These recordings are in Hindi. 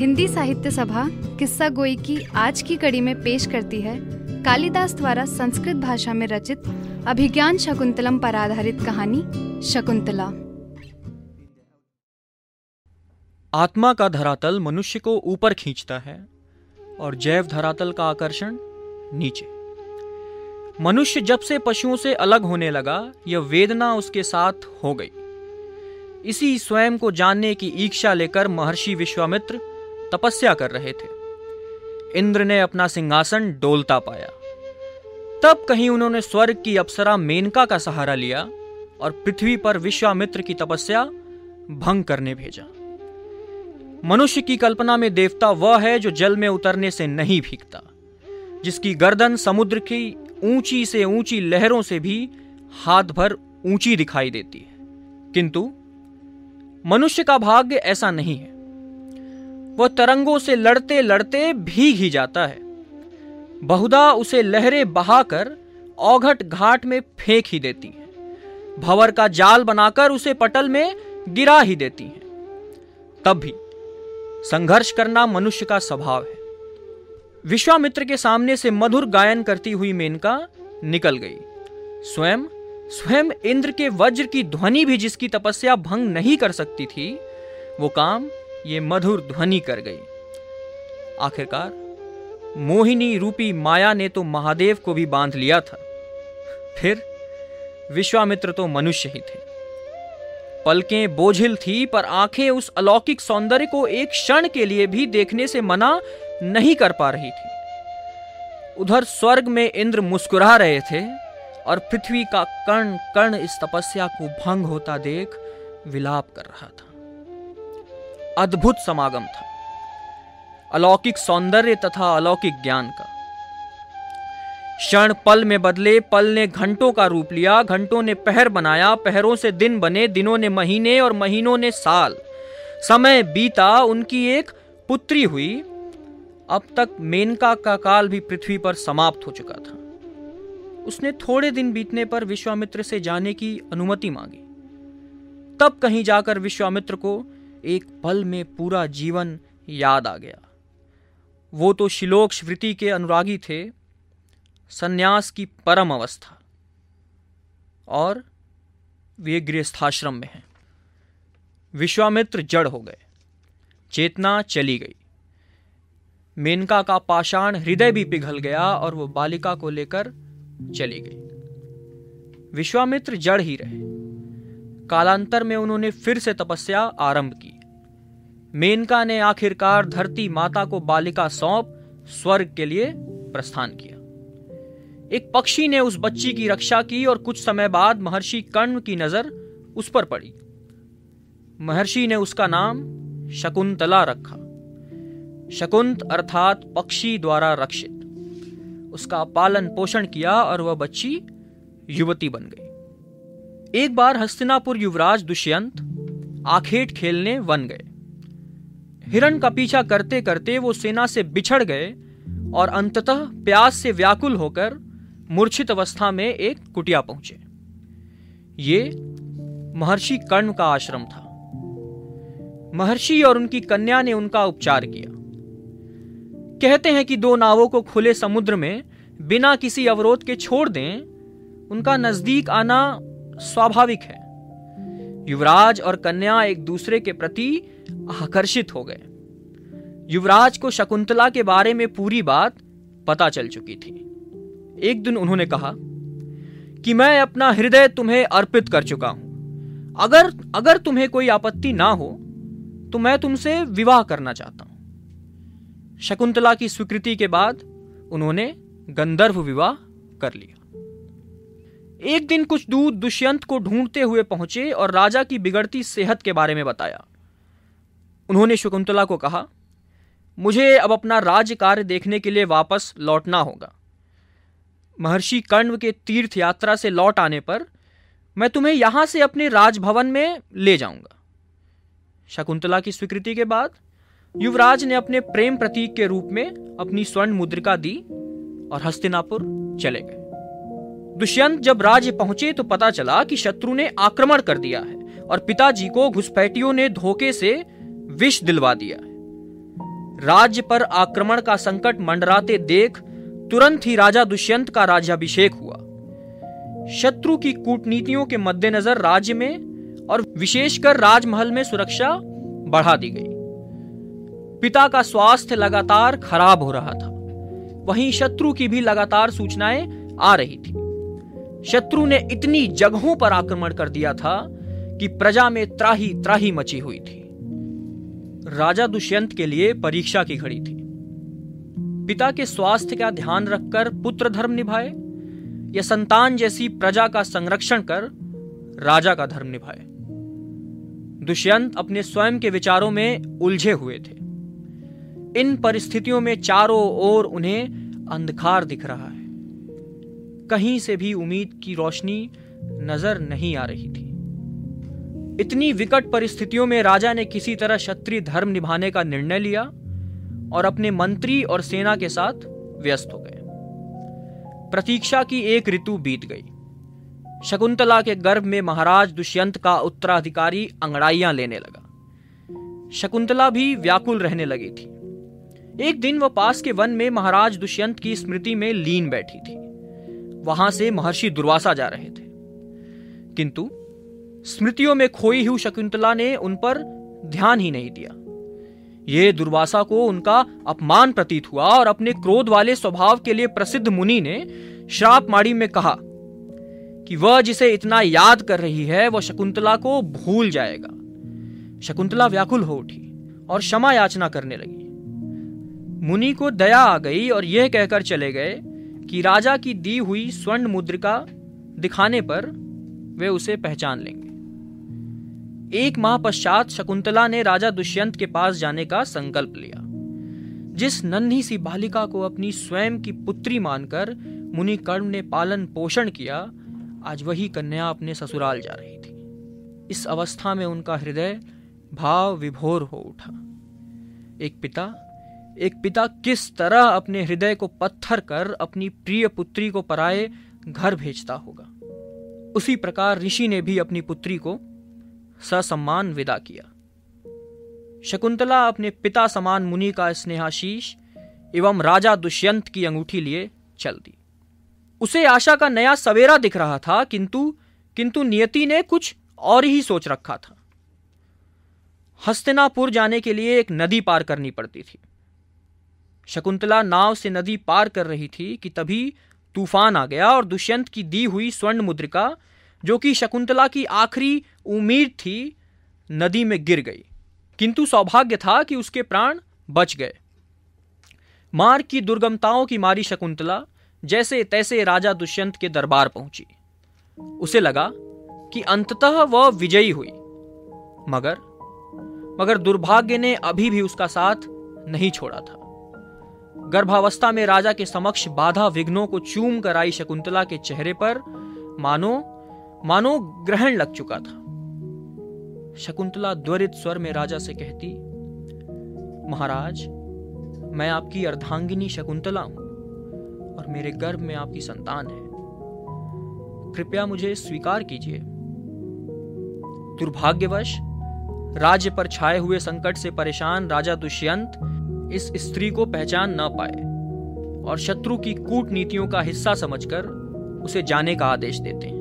हिंदी साहित्य सभा किस्सा गोई की आज की कड़ी में पेश करती है कालिदास द्वारा संस्कृत भाषा में रचित अभिज्ञान शकुंतलम पर आधारित कहानी शकुंतला। आत्मा का धरातल मनुष्य को ऊपर खींचता है और जैव धरातल का आकर्षण नीचे। मनुष्य जब से पशुओं से अलग होने लगा, यह वेदना उसके साथ हो गई। इसी स्वयं को जानने की इच्छा लेकर महर्षि विश्वामित्र तपस्या कर रहे थे। इंद्र ने अपना सिंहासन डोलता पाया। तब कहीं उन्होंने स्वर्ग की अप्सरा मेनका का सहारा लिया और पृथ्वी पर विश्वामित्र की तपस्या भंग करने भेजा। मनुष्य की कल्पना में देवता वह है जो जल में उतरने से नहीं भीगता, जिसकी गर्दन समुद्र की ऊँची से ऊँची लहरों से भी हाथ भर ऊँची दिखाई देती है। किंतु मनुष्य का भाग्य ऐसा नहीं है। वह तरंगों से लड़ते लड़ते भीग ही जाता है। बहुधा उसे लहरें बहाकर औघट घाट में फेंक ही देती हैं। भवर का जाल बनाकर उसे पटल में गिरा ही देती हैं। तब भी संघर्ष करना मनुष्य का स्वभाव है। विश्वामित्र के सामने से मधुर गायन करती हुई मेनका निकल गई। स्वयं स्वयं इंद्र के वज्र की ध्वनि भी जिसकी तपस्या भंग नहीं कर सकती थी, वो काम ये मधुर ध्वनि कर गई। आखिरकार, मोहिनी रूपी माया ने तो महादेव को भी बाँध लिया था। फिर, विश्वामित्र तो मनुष्य ही थे। पलकें बोझिल थी, पर आँखें उस अलौकिक सौंदर्य को एक क्षण के लिए भी देखने से मना नहीं कर पा रही थी। उधर स्वर्ग में इंद्र मुस्कुरा रहे थे, और पृथ्वी का कर्ण कर्ण इस तपस्या को भंग होता देख विलाप कर रहा था। अद्भुत समागम था। अलौकिक सौंदर्य तथा अलौकिक ज्ञान का। क्षण पल में बदले, पल ने घंटों का रूप लिया, घंटों ने पहर बनाया, पहरों से दिन बने, दिनों ने महीने और महीनों ने साल। समय बीता, उनकी एक पुत्री हुई। अब तक मेनका का काल भी पृथ्वी पर समाप्त हो चुका था। उसने थोड़े दिन बीतने पर विश्वामित्र से जाने की अनुमति मांगी। तब कहीं जाकर विश्वामित्र को एक पल में पूरा जीवन याद आ गया। वो तो शिलोक स्मृति के अनुरागी थे, सन्यास की परम अवस्था। और वे गृहस्थाश्रम में हैं। विश्वामित्र जड़ हो गए, चेतना चली गई। मेनका का पाषाण हृदय भी पिघल गया और वो बालिका को लेकर चली गई। विश्वामित्र जड़ ही रहे। कालांतर में उन्होंने फिर से तपस्या आरंभ की। मेनका ने आखिरकार धरती माता को बालिका सौंप, स्वर्ग के लिए प्रस्थान किया। एक पक्षी ने उस बच्ची की रक्षा की और कुछ समय बाद महर्षि कर्ण की नज़र उस पर पड़ी। महर्षि ने उसका नाम शकुंतला रखा। शकुंत अर्थात पक्षी द्वारा रक्षित। उसका पालन पोषण किया और वह बच्ची युवती बन गई। एक बार हस्तिनापुर युवराज दुष्यंत आखेट खेलने वन गए। हिरण का पीछा करते करते वो सेना से बिछड़ गए और अंततः प्यास से व्याकुल होकर मूर्छित अवस्था में एक कुटिया पहुँचे। ये महर्षि कर्ण का आश्रम था। महर्षि और उनकी कन्या ने उनका उपचार किया। कहते हैं कि दो नावों को खुले समुद्र में बिना किसी अवरोध के छोड़ दें, उनका नज़दीक आना स्वाभाविक है। युवराज और कन्या एक दूसरे के प्रति आकर्षित हो गए। युवराज को शकुंतला के बारे में पूरी बात पता चल चुकी थी। एक दिन उन्होंने कहा कि मैं अपना हृदय तुम्हें अर्पित कर चुका हूँ। अगर अगर तुम्हें कोई आपत्ति ना हो तो मैं तुमसे विवाह करना चाहता हूँ। शकुंतला की स्वीकृति के बाद उन्होंने गंधर्व विवाह कर लिया। एक दिन कुछ दूत दुष्यंत को ढूंढते हुए पहुँचे और राजा की बिगड़ती सेहत के बारे में बताया। उन्होंने शकुंतला को कहा, मुझे अब अपना राज्य कार्य देखने के लिए वापस लौटना होगा। महर्षि कर्ण के तीर्थ यात्रा से लौट आने पर मैं तुम्हें यहाँ से अपने राजभवन में ले जाऊँगा शकुंतला की स्वीकृति के बाद युवराज ने अपने प्रेम प्रतीक के रूप में अपनी स्वर्ण मुद्रिका दी और हस्तिनापुर चले गए। दुष्यंत जब राज्य पहुँचे तो पता चला कि शत्रु ने आक्रमण कर दिया है और पिताजी को घुसपैठियों ने धोखे से विष दिलवा दिया है। राज्य पर आक्रमण का संकट मंडराते देख तुरंत ही राजा दुष्यंत का राज्याभिषेक हुआ। शत्रु की कूटनीतियों के मद्देनजर राज्य में और विशेषकर राजमहल में सुरक्षा बढ़ा दी गई। पिता का स्वास्थ्य लगातार खराब हो रहा था। वहीं शत्रु की भी लगातार सूचनाएँ आ रही थी। शत्रु ने इतनी जगहों पर आक्रमण कर दिया था कि प्रजा में त्राही त्राही मची हुई थी। राजा दुष्यंत के लिए परीक्षा की घड़ी थी। पिता के स्वास्थ्य का ध्यान रखकर पुत्र धर्म निभाए या संतान जैसी प्रजा का संरक्षण कर राजा का धर्म निभाए। दुष्यंत अपने स्वयं के विचारों में उलझे हुए थे। इन परिस्थितियों में चारों ओर उन्हें अंधकार दिख रहा है। कहीं से भी उम्मीद की रोशनी नज़र नहीं आ रही थी। इतनी विकट परिस्थितियों में राजा ने किसी तरह क्षत्रिय धर्म निभाने का निर्णय लिया और अपने मंत्री और सेना के साथ व्यस्त हो गए। प्रतीक्षा की एक ऋतु बीत गई। शकुंतला के गर्भ में महाराज दुष्यंत का उत्तराधिकारी अंगड़ाइयाँ लेने लगा। शकुंतला भी व्याकुल रहने लगी थी। एक दिन वह पास के वन में महाराज दुष्यंत की स्मृति में लीन बैठी थी। वहाँ से महर्षि दुर्वासा जा रहे थे। किंतु स्मृतियों में खोई हुई शकुंतला ने उन पर ध्यान ही नहीं दिया। ये दुर्वासा को उनका अपमान प्रतीत हुआ और अपने क्रोध वाले स्वभाव के लिए प्रसिद्ध मुनि ने श्राप माड़ी में कहा कि वह जिसे इतना याद कर रही है, वह शकुंतला को भूल जाएगा। शकुंतला व्याकुल हो उठी और क्षमा याचना करने लगी। मुनि को दया आ गई और यह कहकर चले गए कि राजा की दी हुई स्वर्ण मुद्रिका दिखाने पर वे उसे पहचान लेंगे। एक माह पश्चात शकुंतला ने राजा दुष्यंत के पास जाने का संकल्प लिया, जिस नन्ही सी बालिका को अपनी स्वयं की पुत्री मानकर मुनि कर्ण ने पालन पोषण किया, आज वही कन्या अपने ससुराल जा रही थी। इस अवस्था में उनका हृदय भाव विभोर हो उठा। एक पिता एक पिता किस तरह अपने हृदय को पत्थर कर अपनी प्रिय पुत्री को पराए घर भेजता होगा? उसी प्रकार ऋषि ने भी अपनी पुत्री को ससम्मान विदा किया। शकुंतला अपने पिता समान मुनि का स्नेहाशीष एवं राजा दुष्यंत की अंगूठी लिए चल दी। उसे आशा का नया सवेरा दिख रहा था, किंतु किंतु नियति ने कुछ और ही सोच रखा था। हस्तिनापुर जाने के लिए एक नदी पार करनी पड़ती थी। शकुंतला नाव से नदी पार कर रही थी कि तभी तूफ़ान आ गया और दुष्यंत की दी हुई स्वर्ण मुद्रिका, जो कि शकुंतला की आखिरी उम्मीद थी, नदी में गिर गई। किंतु सौभाग्य था कि उसके प्राण बच गए। मार्ग की दुर्गमताओं की मारी शकुंतला, जैसे तैसे राजा दुष्यंत के दरबार पहुँची। उसे लगा कि अंततः वह विजयी हुई। मगर मगर दुर्भाग्य ने अभी भी उसका साथ नहीं छोड़ा था। गर्भावस्था में राजा के समक्ष बाधा विघ्नों को चूम कर आई शकुंतला के चेहरे पर मानो मानो ग्रहण लग चुका था। शकुंतला द्वरित स्वर में राजा से कहती, महाराज, मैं आपकी अर्धांगिनी शकुंतला हूँ और मेरे गर्भ में आपकी संतान है। कृपया मुझे स्वीकार कीजिए। दुर्भाग्यवश, राज्य पर छाए हुए संकट से परेशान राजा दुष्यंत इस स्त्री को पहचान न पाए और शत्रु की कूटनीतियों का हिस्सा समझकर उसे जाने का आदेश देते हैं।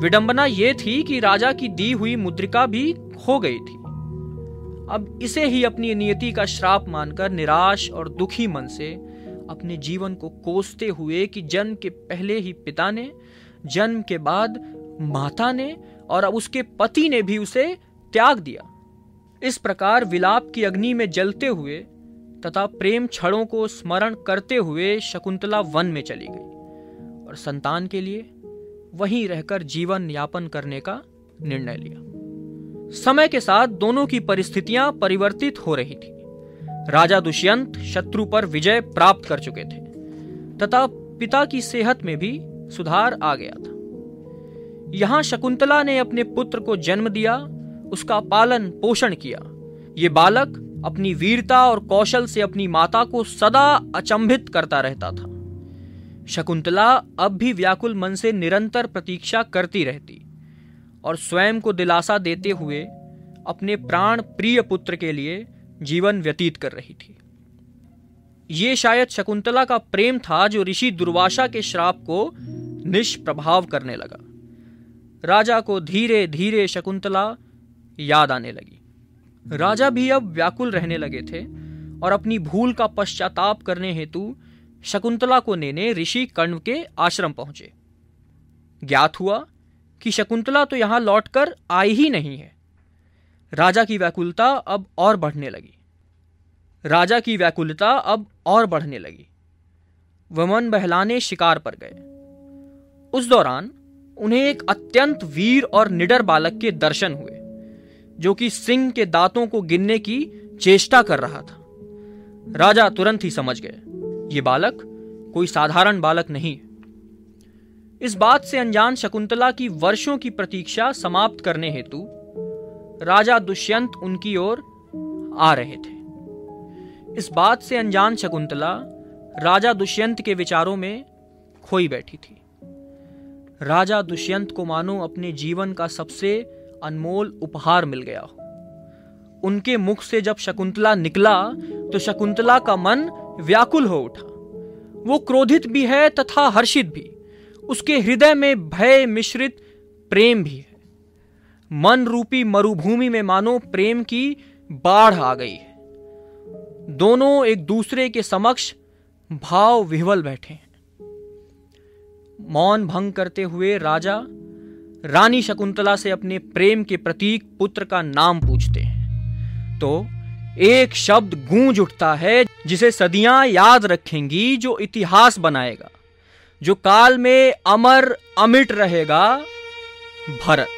विडंबना यह थी कि राजा की दी हुई मुद्रिका भी खो गई थी। अब इसे ही अपनी नियति का श्राप मानकर निराश और दुखी मन से अपने जीवन को कोसते हुए कि जन्म के पहले ही पिता ने, जन्म के बाद माता ने और अब उसके पति ने भी उसे त्याग दिया। इस प्रकार विलाप की अग्नि में जलते हुए तथा प्रेम क्षणों को स्मरण करते हुए शकुंतला वन में चली गई और संतान के लिए वहीं रहकर जीवन यापन करने का निर्णय लिया। समय के साथ दोनों की परिस्थितियाँ परिवर्तित हो रही थी। राजा दुष्यंत शत्रु पर विजय प्राप्त कर चुके थे तथा पिता की सेहत में भी सुधार आ गया था। यहाँ शकुंतला ने अपने पुत्र को जन्म दिया उसका पालन पोषण किया। ये बालक अपनी वीरता और कौशल से अपनी माता को सदा अचंभित करता रहता था। शकुंतला अब भी व्याकुल मन से निरंतर प्रतीक्षा करती रहती और स्वयं को दिलासा देते हुए अपने प्राण प्रिय पुत्र के लिए जीवन व्यतीत कर रही थी। ये शायद शकुंतला का प्रेम था जो ऋषि दुर्वासा के श्राप को निष्प्रभाव करने लगा। राजा को धीरे धीरे शकुंतला याद आने लगी। राजा भी अब व्याकुल रहने लगे थे और अपनी भूल का पश्चाताप करने हेतु शकुंतला को लेने ऋषि कर्ण के आश्रम पहुँचे। ज्ञात हुआ कि शकुंतला तो यहाँ लौटकर आई ही नहीं है। राजा की व्याकुलता अब और बढ़ने लगी। राजा की व्याकुलता अब और बढ़ने लगी। वह मन बहलाने शिकार पर गए। उस दौरान उन्हें एक अत्यंत वीर और निडर बालक के दर्शन हुए। जो कि सिंह के दांतों को गिनने की चेष्टा कर रहा था। राजा तुरंत ही समझ गए, ये बालक कोई साधारण बालक नहीं। इस बात से अनजान शकुंतला की वर्षों की प्रतीक्षा समाप्त करने हेतु राजा दुष्यंत उनकी ओर आ रहे थे। इस बात से अनजान शकुंतला राजा दुष्यंत के विचारों में खोई बैठी थी। राजा दुष्यंत को मानो अपने जीवन का सबसे अनमोल उपहार मिल गया। उनके मुख से जब शकुंतला निकला तो शकुंतला का मन व्याकुल हो उठा। वो क्रोधित भी है तथा हर्षित भी। उसके हृदय में भय मिश्रित प्रेम भी है। मन रूपी मरुभूमि में मानो प्रेम की बाढ़ आ गई है। दोनों एक दूसरे के समक्ष भाव विह्वल बैठे हैं। मौन भंग करते हुए राजा रानी शकुंतला से अपने प्रेम के प्रतीक पुत्र का नाम पूछते हैं। तो एक शब्द गूंज उठता है, जिसे सदियाँ याद रखेंगी, जो इतिहास बनाएगा, जो काल में अमर, अमिट रहेगा, भरत।